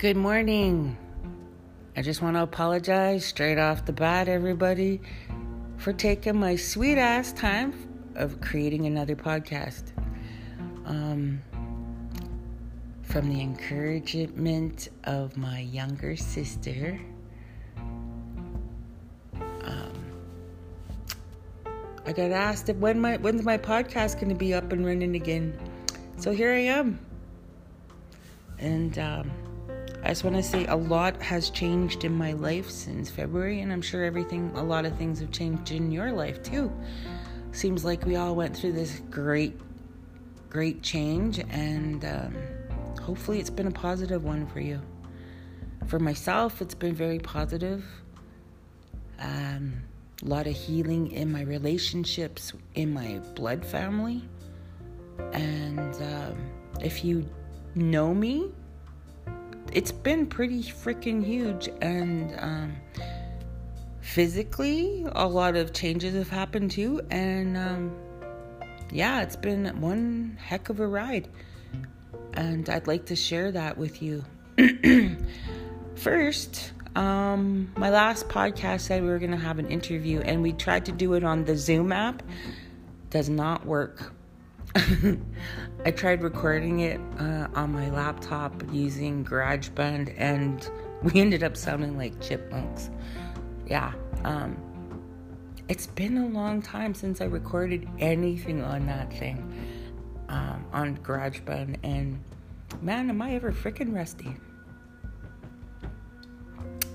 Good morning. I just want to apologize straight off the bat, everybody, for taking my sweet ass time of creating another podcast. Um, from the encouragement of my younger sister, um, I got asked when my when's my podcast going to be up and running again. So here I am, and. Um, I just want to say a lot has changed in my life since February, and I'm sure everything, a lot of things have changed in your life too. Seems like we all went through this great, great change, and um, hopefully it's been a positive one for you. For myself, it's been very positive. Um, a lot of healing in my relationships, in my blood family. And um, if you know me, it's been pretty freaking huge and um, physically a lot of changes have happened too and um, yeah it's been one heck of a ride and i'd like to share that with you. First um, my last podcast said we were going to have an interview and we tried to do it on the zoom app. Does not work I tried recording it uh, on my laptop using GarageBand, and we ended up sounding like chipmunks. Yeah, um, it's been a long time since I recorded anything on that thing um, on GarageBand, and man, am I ever freaking rusty?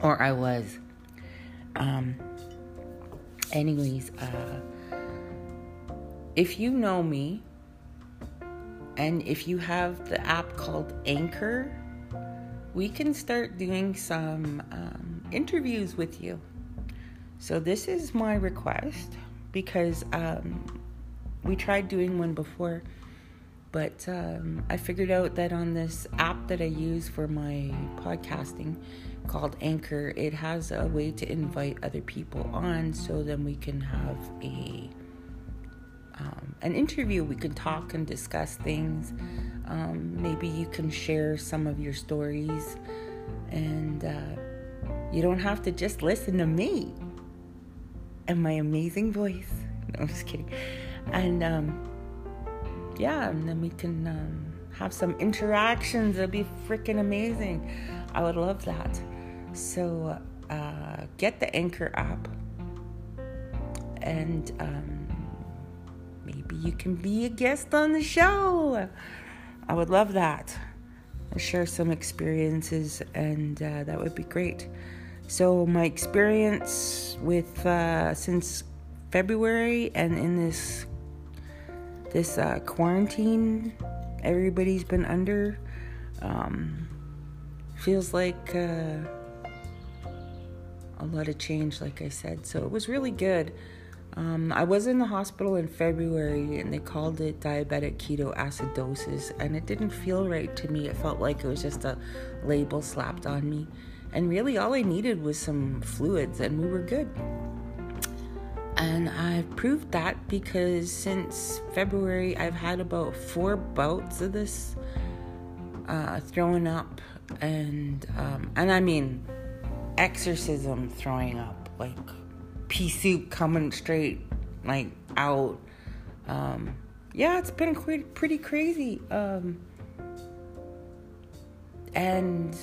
Or I was. Um, anyways, uh, if you know me, and if you have the app called Anchor, we can start doing some um, interviews with you. So, this is my request because um, we tried doing one before, but um, I figured out that on this app that I use for my podcasting called Anchor, it has a way to invite other people on so then we can have a um, an interview. We can talk and discuss things. Um, maybe you can share some of your stories, and uh, you don't have to just listen to me and my amazing voice. No, I'm just kidding. And um, yeah, and then we can um, have some interactions. It'll be freaking amazing. I would love that. So uh, get the Anchor app and um, you can be a guest on the show. I would love that. I'll share some experiences, and uh, that would be great. So, my experience with uh, since February and in this this uh, quarantine everybody's been under um, feels like uh, a lot of change, like I said. So, it was really good. Um, I was in the hospital in February and they called it diabetic ketoacidosis, and it didn't feel right to me. It felt like it was just a label slapped on me. And really, all I needed was some fluids, and we were good. And I've proved that because since February, I've had about four bouts of this uh, throwing up, and um, and I mean exorcism throwing up, like pea soup coming straight like out. Um, yeah, it's been pretty crazy. Um, and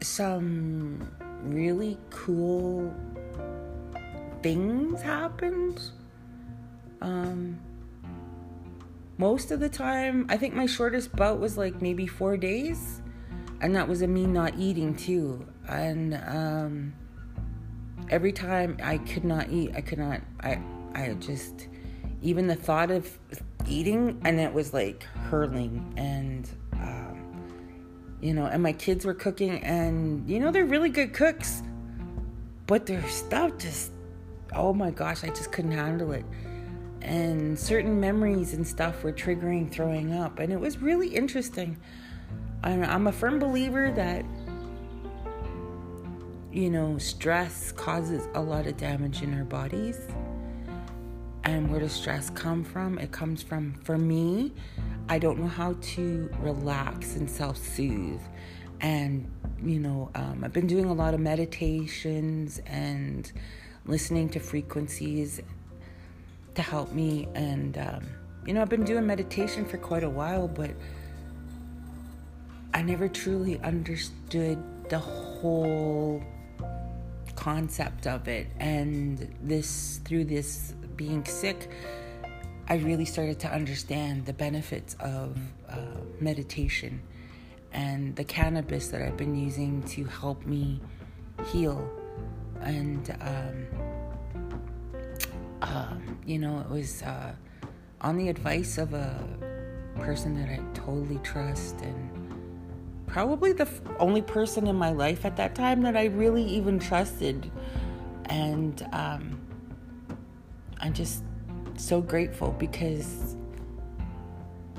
some really cool things happened. Um, most of the time, I think my shortest bout was like maybe four days, and that was a me not eating too. And um, every time I could not eat, I could not, I, I just, even the thought of eating, and it was like hurling, and, um, you know, and my kids were cooking, and, you know, they're really good cooks, but their stuff just, oh my gosh, I just couldn't handle it. And certain memories and stuff were triggering throwing up, and it was really interesting. I'm a firm believer that you know, stress causes a lot of damage in our bodies. And where does stress come from? It comes from, for me, I don't know how to relax and self soothe. And, you know, um, I've been doing a lot of meditations and listening to frequencies to help me. And, um, you know, I've been doing meditation for quite a while, but I never truly understood the whole concept of it. And this, through this being sick, I really started to understand the benefits of uh, meditation and the cannabis that I've been using to help me heal. And, um, uh, you know, it was uh, on the advice of a person that I totally trust and probably the only person in my life at that time that I really even trusted. And um, I'm just so grateful because,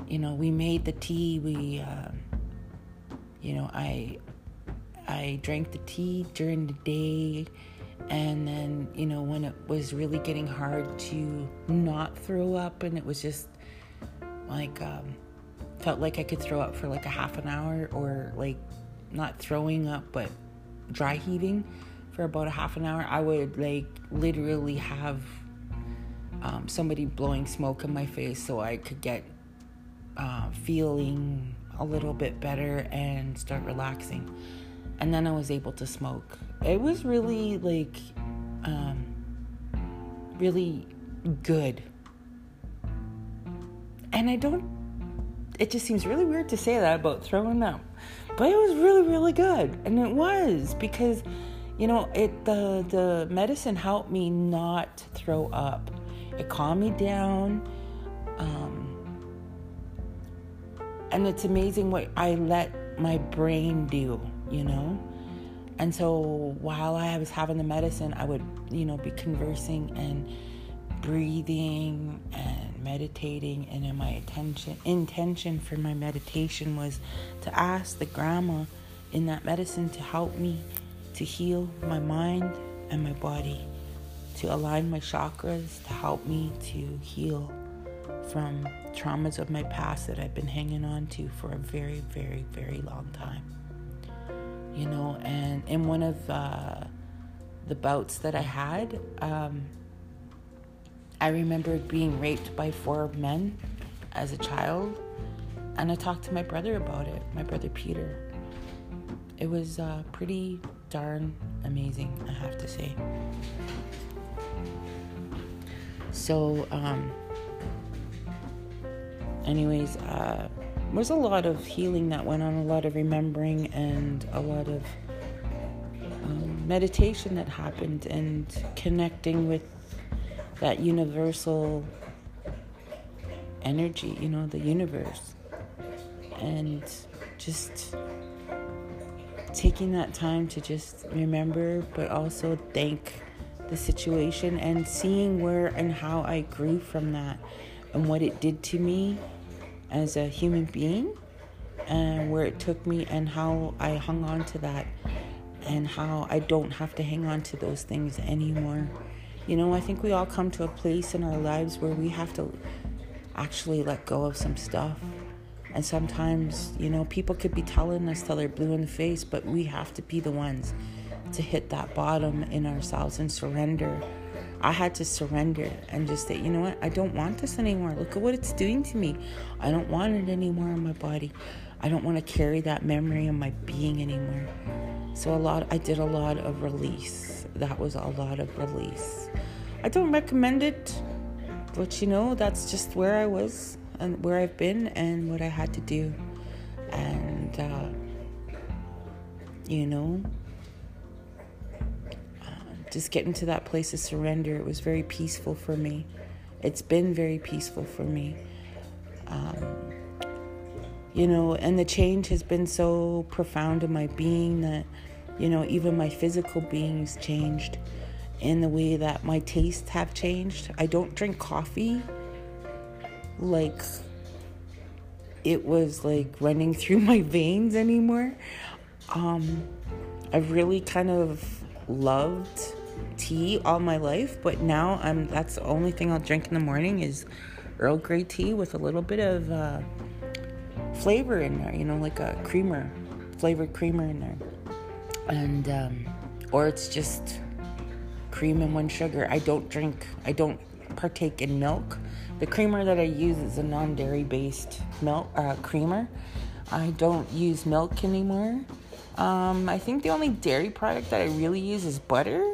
you know, we made the tea. We, uh, you know, I, I drank the tea during the day, and then, you know, when it was really getting hard to not throw up, and it was just like, um, felt like I could throw up for like a half an hour, or like not throwing up, but dry heaving for about a half an hour, I would like literally have um, somebody blowing smoke in my face so I could get uh, feeling a little bit better and start relaxing. And then I was able to smoke. It was really like, um, really good. And I don't, it just seems really weird to say that about throwing up. But it was really, really good. And it was because, you know, it the the medicine helped me not throw up it calmed me down. Um, and it's amazing what I let my brain do, you know? And so while I was having the medicine, I would, you know, be conversing and breathing and meditating. And in my attention, intention for my meditation was to ask the grandma in that medicine to help me to heal my mind and my body to align my chakras to help me to heal from traumas of my past that I've been hanging on to for a very, very, very long time. You know, and in one of uh, the bouts that I had, um, I remember being raped by four men as a child, and I talked to my brother about it, my brother Peter. It was uh, pretty darn amazing, I have to say. So, um, anyways, uh, a lot of healing that went on, a lot of remembering, and a lot of um, meditation that happened, and connecting with that universal energy, you know, the universe, and just taking that time to just remember, but also thank the situation and seeing where and how I grew from that and what it did to me as a human being and where it took me and how I hung on to that and how I don't have to hang on to those things anymore. You know, I think we all come to a place in our lives where we have to actually let go of some stuff. And sometimes, you know, people could be telling us till they're blue in the face, but we have to be the ones to hit that bottom in ourselves and surrender. I had to surrender and just say, you know what? I don't want this anymore. Look at what it's doing to me. I don't want it anymore in my body. I don't want to carry that memory in my being anymore. So a lot I did a lot of release. That was a lot of release. I don't recommend it, but you know, that's just where I was and where I've been and what I had to do. And uh, you know, just getting to that place of surrender, it was very peaceful for me. It's been very peaceful for me. Um, you know, and the change has been so profound in my being that, you know, even my physical being has changed in the way that my tastes have changed. I don't drink coffee like it was like running through my veins anymore. Um, I've really kind of loved tea all my life, but now I'm that's the only thing I'll drink in the morning is Earl Grey tea with a little bit of uh, flavor in there, you know, like a creamer, flavored creamer in there. And, um, or it's just cream and one sugar. I don't drink, I don't partake in milk. The creamer that I use is a non dairy based milk uh, creamer. I don't use milk anymore. Um, I think the only dairy product that I really use is butter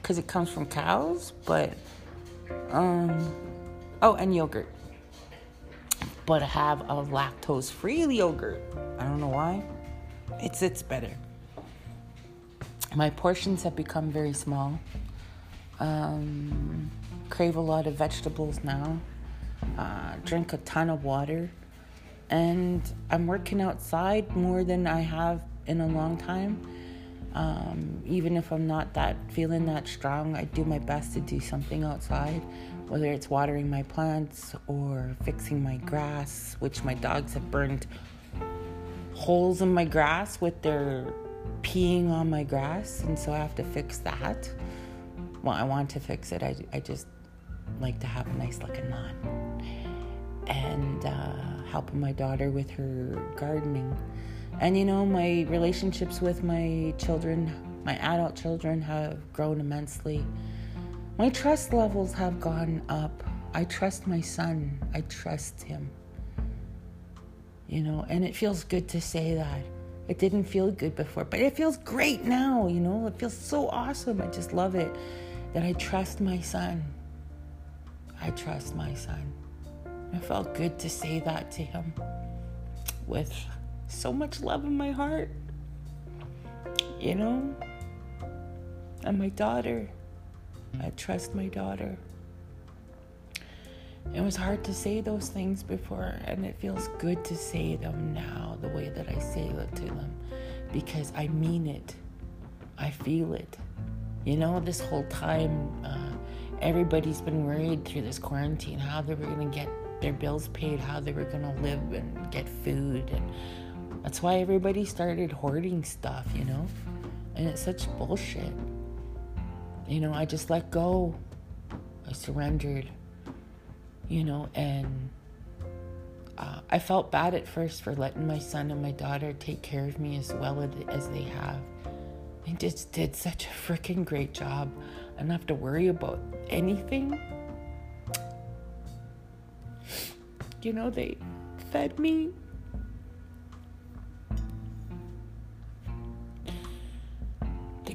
because it comes from cows, but um, oh, and yogurt. But have a lactose free yogurt. I don't know why. It's it's better. My portions have become very small. Um, crave a lot of vegetables now. Uh, drink a ton of water. And I'm working outside more than I have in a long time. Um, even if I'm not that feeling that strong, I do my best to do something outside, whether it's watering my plants or fixing my grass, which my dogs have burned holes in my grass with their peeing on my grass, and so I have to fix that. Well, I want to fix it. I, I just like to have a nice looking lawn. And uh, helping my daughter with her gardening. And you know, my relationships with my children, my adult children, have grown immensely. My trust levels have gone up. I trust my son. I trust him. You know, and it feels good to say that. It didn't feel good before, but it feels great now, you know? It feels so awesome. I just love it that I trust my son. I trust my son. It felt good to say that to him with so much love in my heart. You know? And my daughter. I trust my daughter. It was hard to say those things before, and it feels good to say them now the way that I say it to them because I mean it. I feel it. You know, this whole time, uh, everybody's been worried through this quarantine how they were going to get their bills paid, how they were going to live and get food. And that's why everybody started hoarding stuff, you know? And it's such bullshit. You know, I just let go. I surrendered, you know, and uh, I felt bad at first for letting my son and my daughter take care of me as well as they have. They just did such a freaking great job. I don't have to worry about anything. You know, they fed me.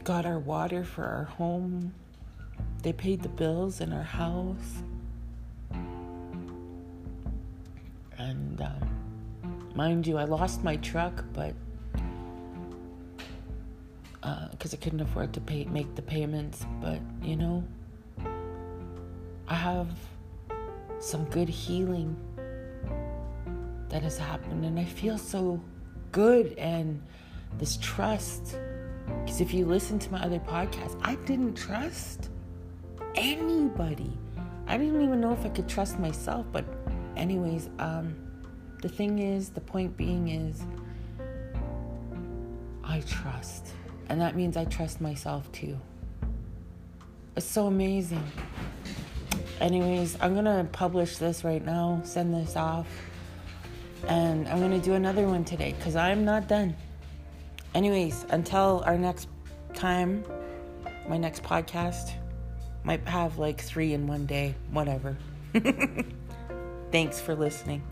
Got our water for our home. They paid the bills in our house. And um, mind you, I lost my truck, but because uh, I couldn't afford to pay make the payments. But you know, I have some good healing that has happened, and I feel so good and this trust. Because if you listen to my other podcast, I didn't trust anybody. I didn't even know if I could trust myself. But, anyways, um, the thing is, the point being is, I trust. And that means I trust myself too. It's so amazing. Anyways, I'm gonna publish this right now, send this off, and I'm gonna do another one today because I'm not done. Anyways, until our next time, my next podcast might have like three in one day, whatever. Thanks for listening.